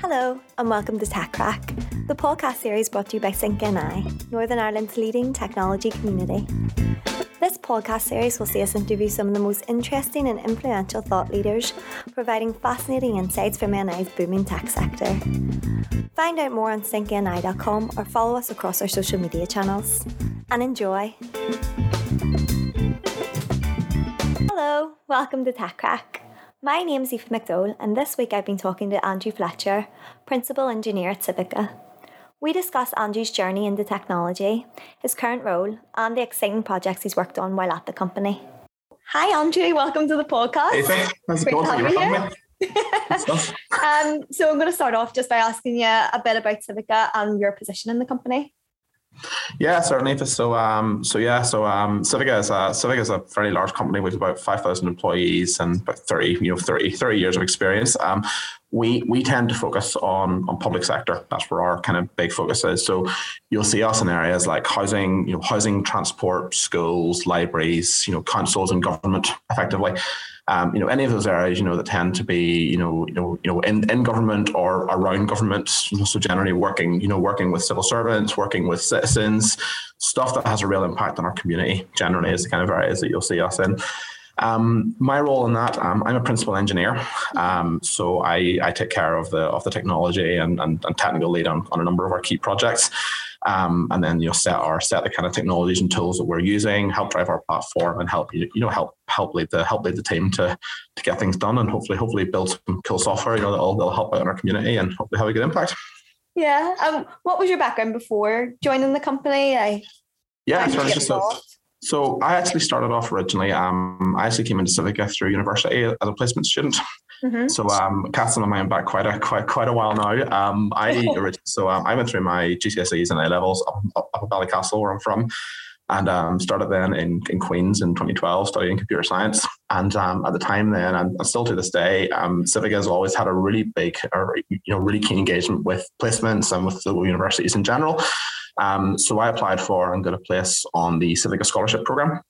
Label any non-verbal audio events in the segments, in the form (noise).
Hello, and welcome to Tech Crack, the podcast series brought to you by Sync NI, Northern Ireland's leading technology community. This podcast series will see us interview some of the most interesting and influential thought leaders, providing fascinating insights from NI's booming tech sector. Find out more on syncni.com or follow us across our social media channels. And enjoy! Hello, welcome to Tech Crack. My name is Aoife McDowell, and this week I've been talking to Andrew Fletcher, Principal Engineer at Civica. We discuss Andrew's journey into technology, his current role, and the exciting projects he's worked on while at the company. Hi, Andrew. Welcome to the podcast. Hey, thanks. How's it going? (laughs) um, so I'm going to start off just by asking you a bit about Civica and your position in the company. Yeah, certainly. So, um, so yeah, so um, Civica is a Civica is a fairly large company with about five thousand employees and about thirty, you know, 30, 30 years of experience. Um, we we tend to focus on on public sector. That's where our kind of big focus is. So, you'll see us in areas like housing, you know, housing, transport, schools, libraries, you know, councils and government, effectively um, you know, any of those areas, you know, that tend to be, you know, you know, you know, in, in government or around government. So generally working, you know, working with civil servants, working with citizens, stuff that has a real impact on our community. Generally, is the kind of areas that you'll see us in. Um, my role in that, um, I'm a principal engineer, um, so I, I take care of the of the technology and, and, and technical lead on, on a number of our key projects. Um, and then you know set our set the kind of technologies and tools that we're using, help drive our platform, and help you you know help help lead the help lead the team to to get things done, and hopefully hopefully build some cool software you know that'll, that'll help out in our community and hopefully have a good impact. Yeah. Um. What was your background before joining the company? I yeah, so just a, so I actually started off originally. Um, I actually came into Civica through university as a placement student. Mm-hmm. So um, casting my mind back quite a quite quite a while now. Um, I (laughs) so um, I went through my GCSEs and A levels up, up, up at Ballycastle, where I'm from, and um, started then in, in Queens in 2012 studying computer science. And um, at the time then, and still to this day, um, Civica has always had a really big, or you know, really keen engagement with placements and with the universities in general. Um, so I applied for and got a place on the Civica Scholarship Program,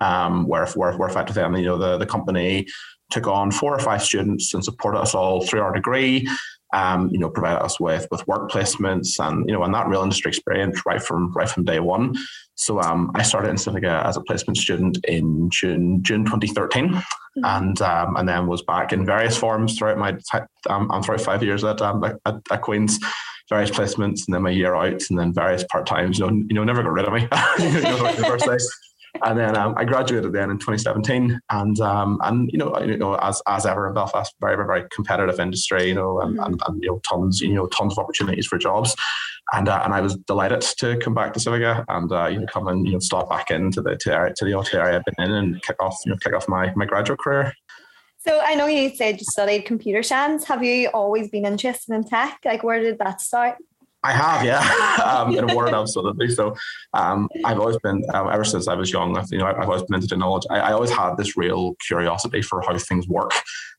um, where, where, where effectively, you know, the, the company took on four or five students and supported us all through our degree. Um, you know, provided us with with work placements and you know, and that real industry experience right from right from day one. So um, I started in Civica as a placement student in June June 2013, mm-hmm. and um, and then was back in various forms throughout my um, throughout five years at, um, at, at Queens various placements and then my year out and then various part times. You know, you know, never got rid of me. you know, and then um, I graduated then in 2017, and um, and you know, you know, as as ever in Belfast, very very, very competitive industry, you know, and, mm-hmm. and, and, you know, tons you know tons of opportunities for jobs, and uh, and I was delighted to come back to Civica and uh, you know come and you know start back into the to, to the area I've been in and kick off you know kick off my my graduate career. So I know you said you studied computer science. Have you always been interested in tech? Like, where did that start? I have, yeah, um, in a word, absolutely. So, um, I've always been, um, ever since I was young, you know, I've always been into technology. I, I always had this real curiosity for how things work.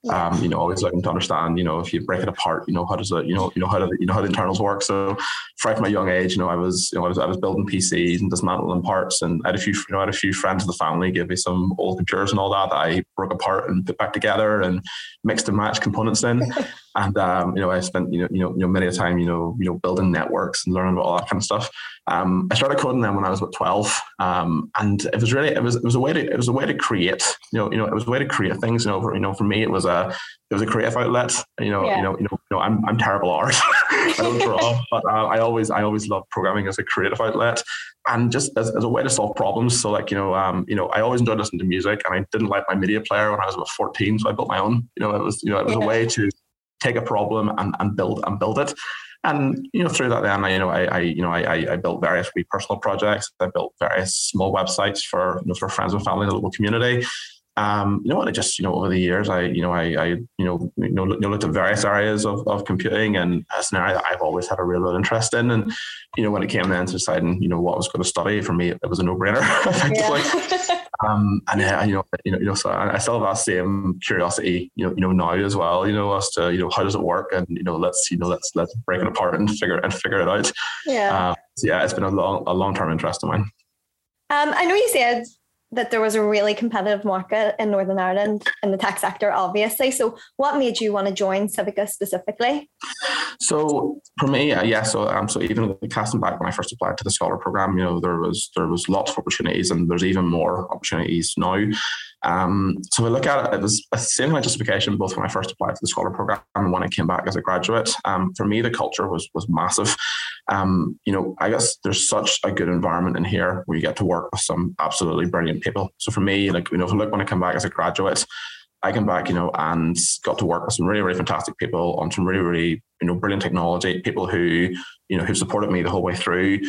Um, you know, always looking to understand, you know, if you break it apart, you know, how does it, you know, you know how do you know how the internals work. So, right from my young age, you know, I was, you know, I was, I was building PCs and dismantling parts, and I had a few, you know, I had a few friends of the family give me some old computers and all that that I broke apart and put back together and mixed and matched components in. And um, you know, I spent you know, you know, you know, many a time, you know, you know, building networks and learning about all that kind of stuff. Um, I started coding then when I was about twelve, um, and it was really it was it was a way to it was a way to create. You know, you know, it was a way to create things. You know, for, you know, for me, it was a it was a creative outlet. You know, yeah. you know, you know, you know, I'm I'm terrible at art. I don't draw, but uh, I always I always love programming as a creative outlet and just as, as a way to solve problems. So like, you know, um, you know, I always enjoyed listening to music and I didn't like my media player when I was about 14. So I built my own, you know, it was, you know, it was yeah. a way to take a problem and, and build and build it. And you know, through that, then I, you know, I, I you know, I, I built various wee personal projects. I built various small websites for you know, for friends and family in the local community. Um, you know, and I just, you know, over the years, I, you know, I, I, you know, you know, looked at various areas of, of computing, and that's an area that I've always had a real, real interest in. And you know, when it came then to deciding, you know, what I was going to study, for me, it was a no brainer. Yeah. Um, and uh, you know, you know, you know, so I still have that same curiosity, you know, you know, now as well, you know, as to you know how does it work, and you know, let's you know, let's let's break it apart and figure and figure it out. Yeah, uh, so yeah, it's been a long a long term interest of mine. Um, I know you said that there was a really competitive market in Northern Ireland in the tech sector, obviously. So, what made you want to join Civica specifically? So, for me, uh, yeah. So, um, so even casting back when I first applied to the scholar program, you know, there was there was lots of opportunities, and there's even more opportunities now. Um, so we look at it, it was a of justification both when I first applied to the scholar program and when I came back as a graduate. Um, for me, the culture was was massive. Um, you know, I guess there's such a good environment in here where you get to work with some absolutely brilliant people. So for me, like you know, look when I come back as a graduate, I came back, you know, and got to work with some really, really fantastic people on some really, really, you know, brilliant technology, people who, you know, who've supported me the whole way through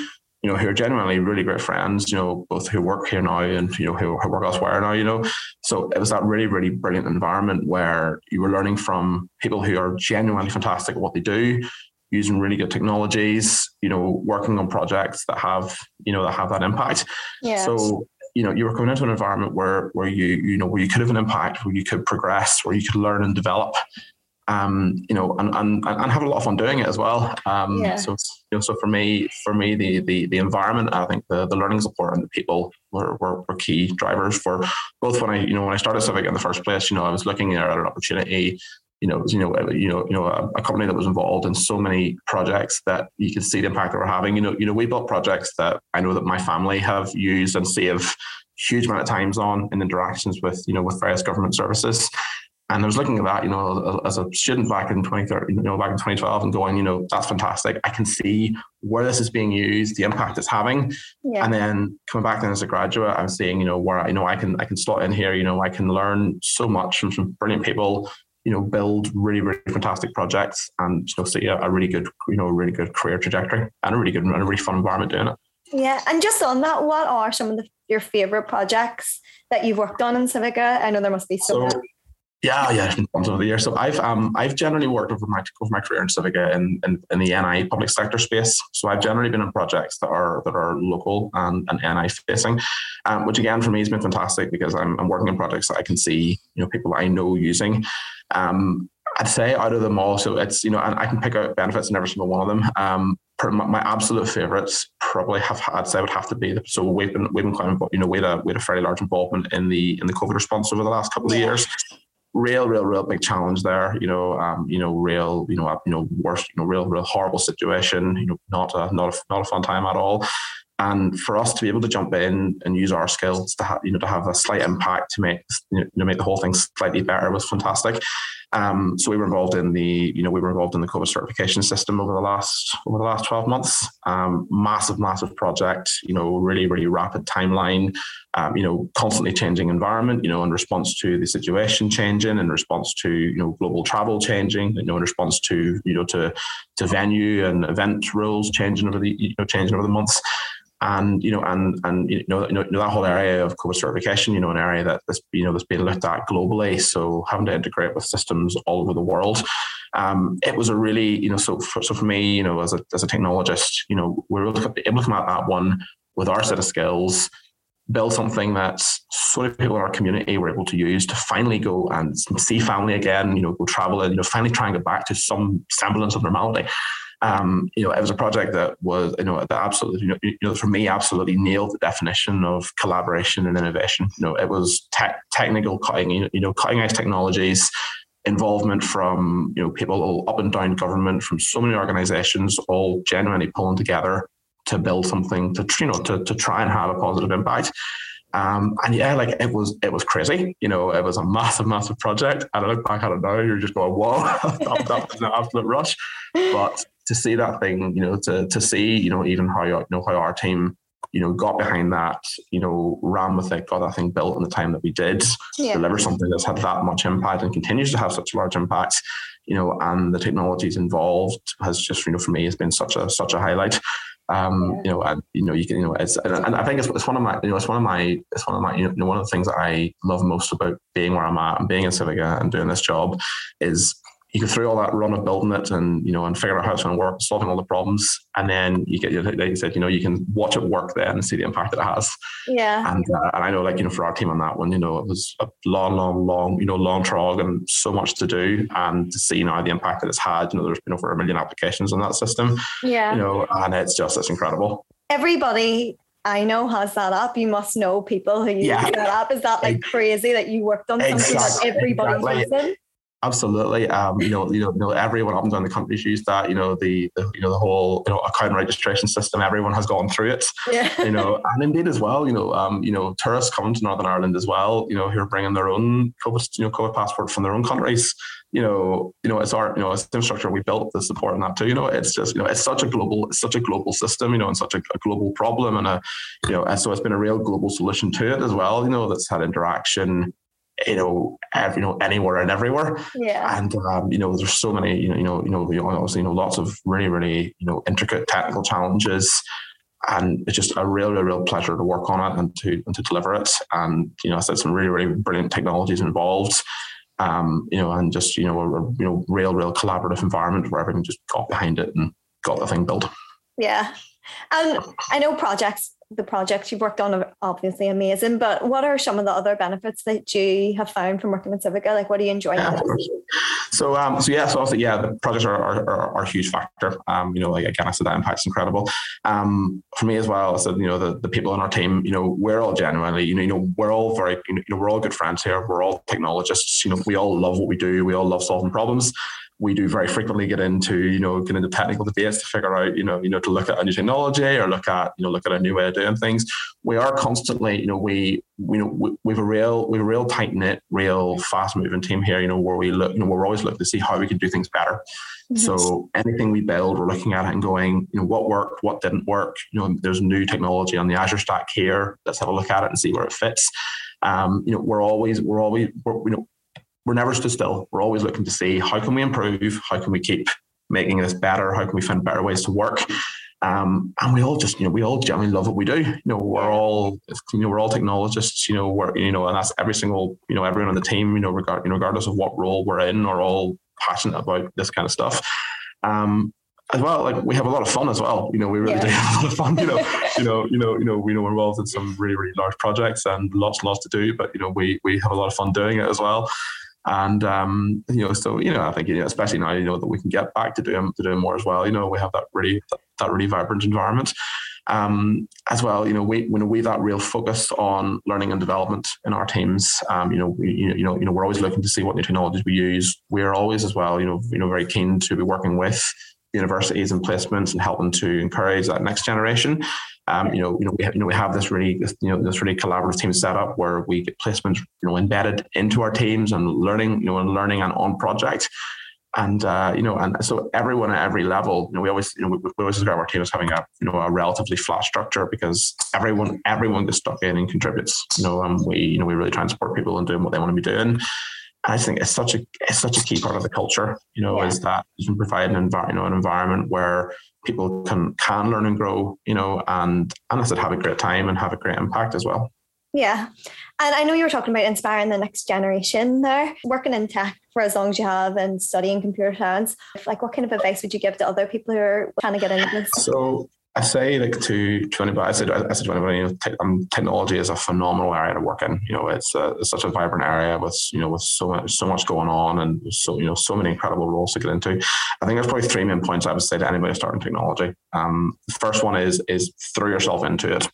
you know, who are genuinely really great friends, you know, both who work here now and, you know, who, who work elsewhere now, you know. So it was that really, really brilliant environment where you were learning from people who are genuinely fantastic at what they do, using really good technologies, you know, working on projects that have, you know, that have that impact. Yes. So, you know, you were coming into an environment where where you, you know, where you could have an impact, where you could progress, where you could learn and develop um, you know, and, and and have a lot of fun doing it as well. Um, yeah. So you know, so for me, for me, the the the environment, I think the the learning support and the people were, were, were key drivers for both when I you know when I started Civica in the first place. You know, I was looking at an opportunity. You know, you know, you know, you know, a, a, company that was involved in so many projects that you could see the impact they were having. You know, you know, we built projects that I know that my family have used and saved huge amount of times on in interactions with you know with various government services and I was looking at that, you know, as a student back in 2013, you know, back in 2012 and going, you know, that's fantastic. I can see where this is being used, the impact it's having. Yeah. And then coming back then as a graduate, I'm seeing, you know, where I you know I can I can slot in here, you know, I can learn so much from some brilliant people, you know, build really, really fantastic projects and you know see a, a really good, you know, really good career trajectory and a really good and a really fun environment doing it. Yeah. And just on that, what are some of the, your favorite projects that you've worked on in Civica? I know there must be so, so many. Yeah, yeah, ones over the years. So I've um I've generally worked over my over my career in Civica in, in, in the NI public sector space. So I've generally been in projects that are that are local and, and NI facing, um, which again for me has been fantastic because I'm, I'm working in projects that I can see you know people I know using. Um, I'd say out of them all, so it's you know, and I can pick out benefits in every single one of them. Um, my absolute favorites probably have I'd say would have to be the, so we've been we've been quite you know we had a we had a fairly large involvement in the in the COVID response over the last couple of years real, real, real big challenge there. You know, um, you know, real, you know, you know, worst, you know, real, real horrible situation. You know, not a not a not a fun time at all. And for us to be able to jump in and use our skills to have, you know, to have a slight impact to make, you know, make the whole thing slightly better was fantastic. Um, so we were involved in the, you know, we were involved in the COVID certification system over the last over the last twelve months. Um, massive, massive project. You know, really, really rapid timeline. Um, you know, constantly changing environment. You know, in response to the situation changing, in response to you know global travel changing. You know, in response to you know to to venue and event rules changing over the you know changing over the months and you know, and and you know, you know, that whole area of COVID certification, you know, an area that this you know that's being looked at globally. So having to integrate with systems all over the world, um, it was a really you know, so for, so for me, you know, as a as a technologist, you know, we are able to, come at that one with our set of skills build something that so many people in our community were able to use to finally go and see family again, you know, go travel and, you know, finally try and get back to some semblance of normality um, you know, it was a project that was, you know, that absolutely, you know, you know, for me, absolutely nailed the definition of collaboration and innovation. You know, it was tech, technical cutting, you know, cutting edge technologies, involvement from, you know, people all up and down government, from so many organizations, all genuinely pulling together to build something to, you know, to, to try and have a positive impact. Um, and yeah, like it was, it was crazy. You know, it was a massive, massive project. And I look back at it now, you're just going, "Whoa, (laughs) that, that was an absolute rush." But to see that thing, you know, to to see, you know, even how you know how our team, you know, got behind that, you know, ran with it, got that thing built in the time that we did, yeah. deliver something that's had that much impact and continues to have such a large impact, you know, and the technologies involved has just, you know, for me has been such a such a highlight. Um, you know, and you know, you can, you know, it's, and, and I think it's, it's one of my, you know, it's one of my, it's one of my, you know, one of the things that I love most about being where I'm at and being in Civica and doing this job is you go through all that run of building it and you know and figure out how it's going to work, solving all the problems, and then you get like you said, you know, you can watch it work then and see the impact that it has. Yeah. And uh, and I know like you know for our team on that one, you know, it was a long, long, long, you know, long trog and so much to do, and to see you now the impact that it's had. You know, there's been over a million applications on that system. Yeah. You know, and it's just it's incredible. Everybody I know has that app. You must know people who use yeah. that app. Is that like crazy that you worked on something exactly. that everybody exactly. uses? Absolutely. Um, you know, you know, you know, everyone up and down the country's used that. You know, the, the, you know the whole you know account registration system. Everyone has gone through it. Yeah. You know, and indeed as well. You know, um, you know, tourists coming to Northern Ireland as well. You know, who are bringing their own COVID, you know, COVID passport from their own countries. You know, you know, it's our, you know, it's the infrastructure we built to support on that too. You know, it's just, you know, it's such a global, it's such a global system. You know, and such a, a global problem, and a, you know, and so it's been a real global solution to it as well. You know, that's had interaction you know, every, you know, anywhere and everywhere. Yeah. And um, you know, there's so many, you know, you know, you know, obviously, you know, lots of really, really, you know, intricate technical challenges. And it's just a real, real, real pleasure to work on it and to and to deliver it. And you know, I said some really, really brilliant technologies involved. Um, you know, and just you know, a, you know, real, real collaborative environment where everyone just got behind it and got the thing built. Yeah, and I know projects the projects you've worked on are obviously amazing, but what are some of the other benefits that you have found from working with Civica? Like, what do you enjoy? Yeah, so, um, so yeah, so obviously, yeah, the projects are, are, are, a huge factor. Um, you know, like again, I said that impact's incredible. Um, for me as well, I said, you know, the, the people on our team, you know, we're all genuinely, you know, you know, we're all very, you know, we're all good friends here. We're all technologists. You know, we all love what we do. We all love solving problems we do very frequently get into, you know, get into technical debates to figure out, you know, you know, to look at a new technology or look at, you know, look at a new way of doing things. We are constantly, you know, we, we you know, we, we have a real, we have a real tight knit, real fast moving team here, you know, where we look, you know, we're always looking to see how we can do things better. Mm-hmm. So anything we build, we're looking at it and going, you know, what worked, what didn't work. You know, there's new technology on the Azure stack here. Let's have a look at it and see where it fits. Um, you know, we're always, we're always, we're, you know, we're never stood still. We're always looking to see how can we improve, how can we keep making this better, how can we find better ways to work. Um, and we all just, you know, we all genuinely love what we do. You know, we're all, you know, we're all technologists. You know, we're, you know, and that's every single, you know, everyone on the team. You know, regard, you know, regardless of what role we're in, are all passionate about this kind of stuff. Um, as well, like we have a lot of fun as well. You know, we really yeah. do have a lot of fun. You know, you know, you know, you know, we know we're involved in some really, really large projects and lots and lots to do. But you know, we we have a lot of fun doing it as well. And um, you know, so you know, I think you know, especially now, you know, that we can get back to doing to doing more as well. You know, we have that really that, really vibrant environment. Um, as well, you know, we when we that real focus on learning and development in our teams. Um, you know, we, you know, you know, we're always looking to see what new technologies we use. We're always as well, you know, you know, very keen to be working with universities and placements and helping to encourage that next generation. Um, you know, you know, we have, you know, we have this really, this, you know, this really collaborative team set up where we get placements, you know, embedded into our teams and learning, you know, and learning and on projects. And uh, you know, and so everyone at every level, you know, we always, you know, we, we always describe our team as having a, you know, a relatively flat structure because everyone, everyone gets stuck in and contributes. You know, um, we, you know, we really try and support people in doing what they want to be doing. I think it's such a it's such a key part of the culture. You know, yeah. is that you can provide an environment, you know, an environment where people can can learn and grow. You know, and and I said have a great time and have a great impact as well. Yeah. And I know you were talking about inspiring the next generation there, working in tech for as long as you have and studying computer science. Like, what kind of advice would you give to other people who are trying to get into this? So, I say like to to anybody, I said I said to anybody, you know, um, technology is a phenomenal area to work in. You know, it's, a, it's such a vibrant area with you know with so much so much going on and so you know so many incredible roles to get into. I think there's probably three main points I would say to anybody starting technology. Um, the first one is is throw yourself into it.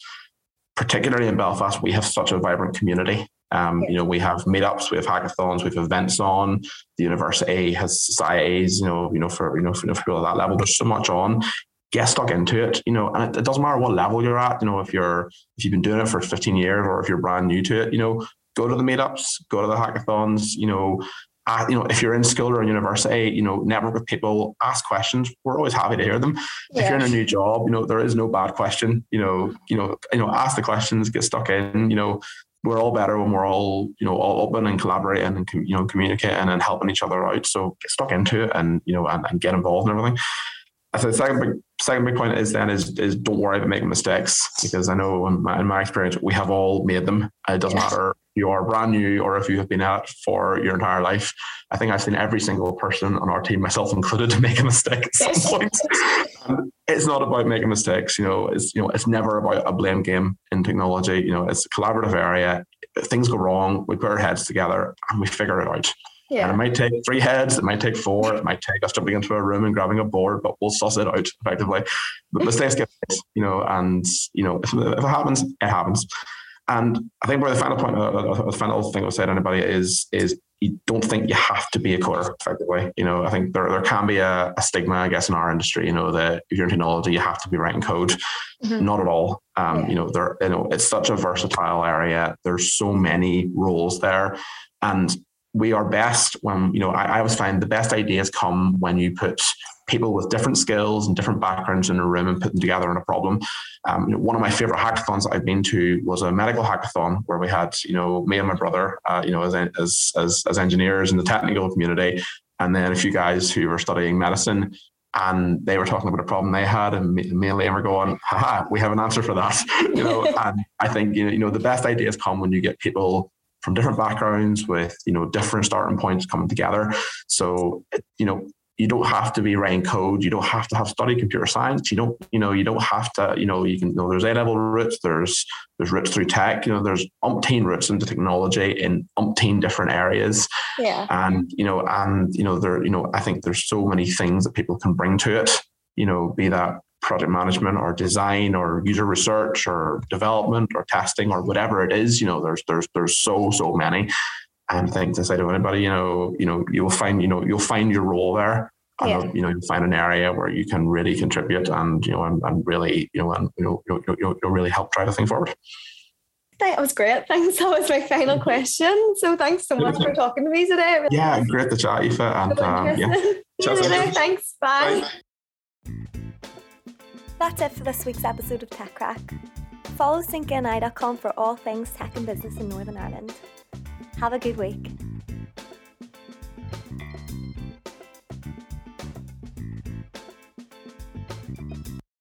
Particularly in Belfast, we have such a vibrant community. Um, you know, we have meetups, we have hackathons, we have events on. The university has societies. You know, you know for you know for, you know, for people at that level, there's so much on get stuck into it, you know, and it, it, doesn't matter what level you're at, you know, if you're, if you've been doing it for 15 years or if you're brand new to it, you know, go to the meetups, go to the hackathons, you know, uh, you know, if you're in school or in university, you know, network with people, ask questions. We're always happy to hear them. Yeah. If you're in a new job, you know, there is no bad question. You know, you know, you know, ask the questions, get stuck in. You know, we're all better when we're all, you know, all open and collaborating and you know, communicating and helping each other out. So get stuck into it and you know, and, and get involved and everything. I said second big second big point is then is, is don't worry about making mistakes because I know in my, in my experience we have all made them. It doesn't yes. matter if you are brand new or if you have been at it for your entire life. I think I've seen every single person on our team, myself included, (laughs) make a mistake at some point. it's not about making mistakes. You know, it's you know it's never about a blame game in technology. You know, it's a collaborative area. If things go wrong, we put our heads together and we figure it out Yeah. And it might take three heads, it might take four, it might take us jumping into a room and grabbing a board, but we'll suss it out effectively. But mistakes get, you know, and you know, if, if, it happens, it happens. And I think where the final point, uh, uh, uh, the final thing I would say to anybody is, is you don't think you have to be a coder effectively. You know, I think there, there can be a, a stigma, I guess, in our industry, you know, that if you're in technology, you have to be writing code. Mm-hmm. Not at all. Um, yeah. You know, there, you know, it's such a versatile area. There's so many roles there. And we are best when, you know, I, I always find the best ideas come when you put people with different skills and different backgrounds in a room and put them together on a problem. Um, you know, one of my favorite hackathons that I've been to was a medical hackathon where we had, you know, me and my brother, uh, you know, as, as, as, as engineers in the technical community, and then a few guys who were studying medicine and they were talking about a problem they had, and me, and Liam were going, "Haha, we have an answer for that." (laughs) you know, and I think you know, you know, the best ideas come when you get people from different backgrounds with you know different starting points coming together. So you know, you don't have to be writing code. You don't have to have studied computer science. You don't, you know, you don't have to, you know, you can, you know, there's A level routes, there's, there's routes through tech, you know, there's umpteen routes into technology in umpteen different areas. Yeah. And, you know, and, you know, there, you know, I think there's so many things that people can bring to it, you know, be that project management or design or user research or development or testing or whatever it is, you know, there's, there's, there's so, so many and things to say to anybody, you know, you know, you'll find, you know, you'll find your role there. And yeah. you know, you find an area where you can really contribute and, you know, and, and really, you know, and you know, you'll, you'll, you'll really help drive the thing forward. That was great. Thanks. (laughs) That was my final question. So thanks so much for talking to me today. Really yeah, great to chat, Aoife. And um, yeah. (laughs) Thanks. Bye. Bye. That's it for this week's episode of Tech Crack. Follow syncni.com for all things tech and business in Northern Ireland. Have a good week.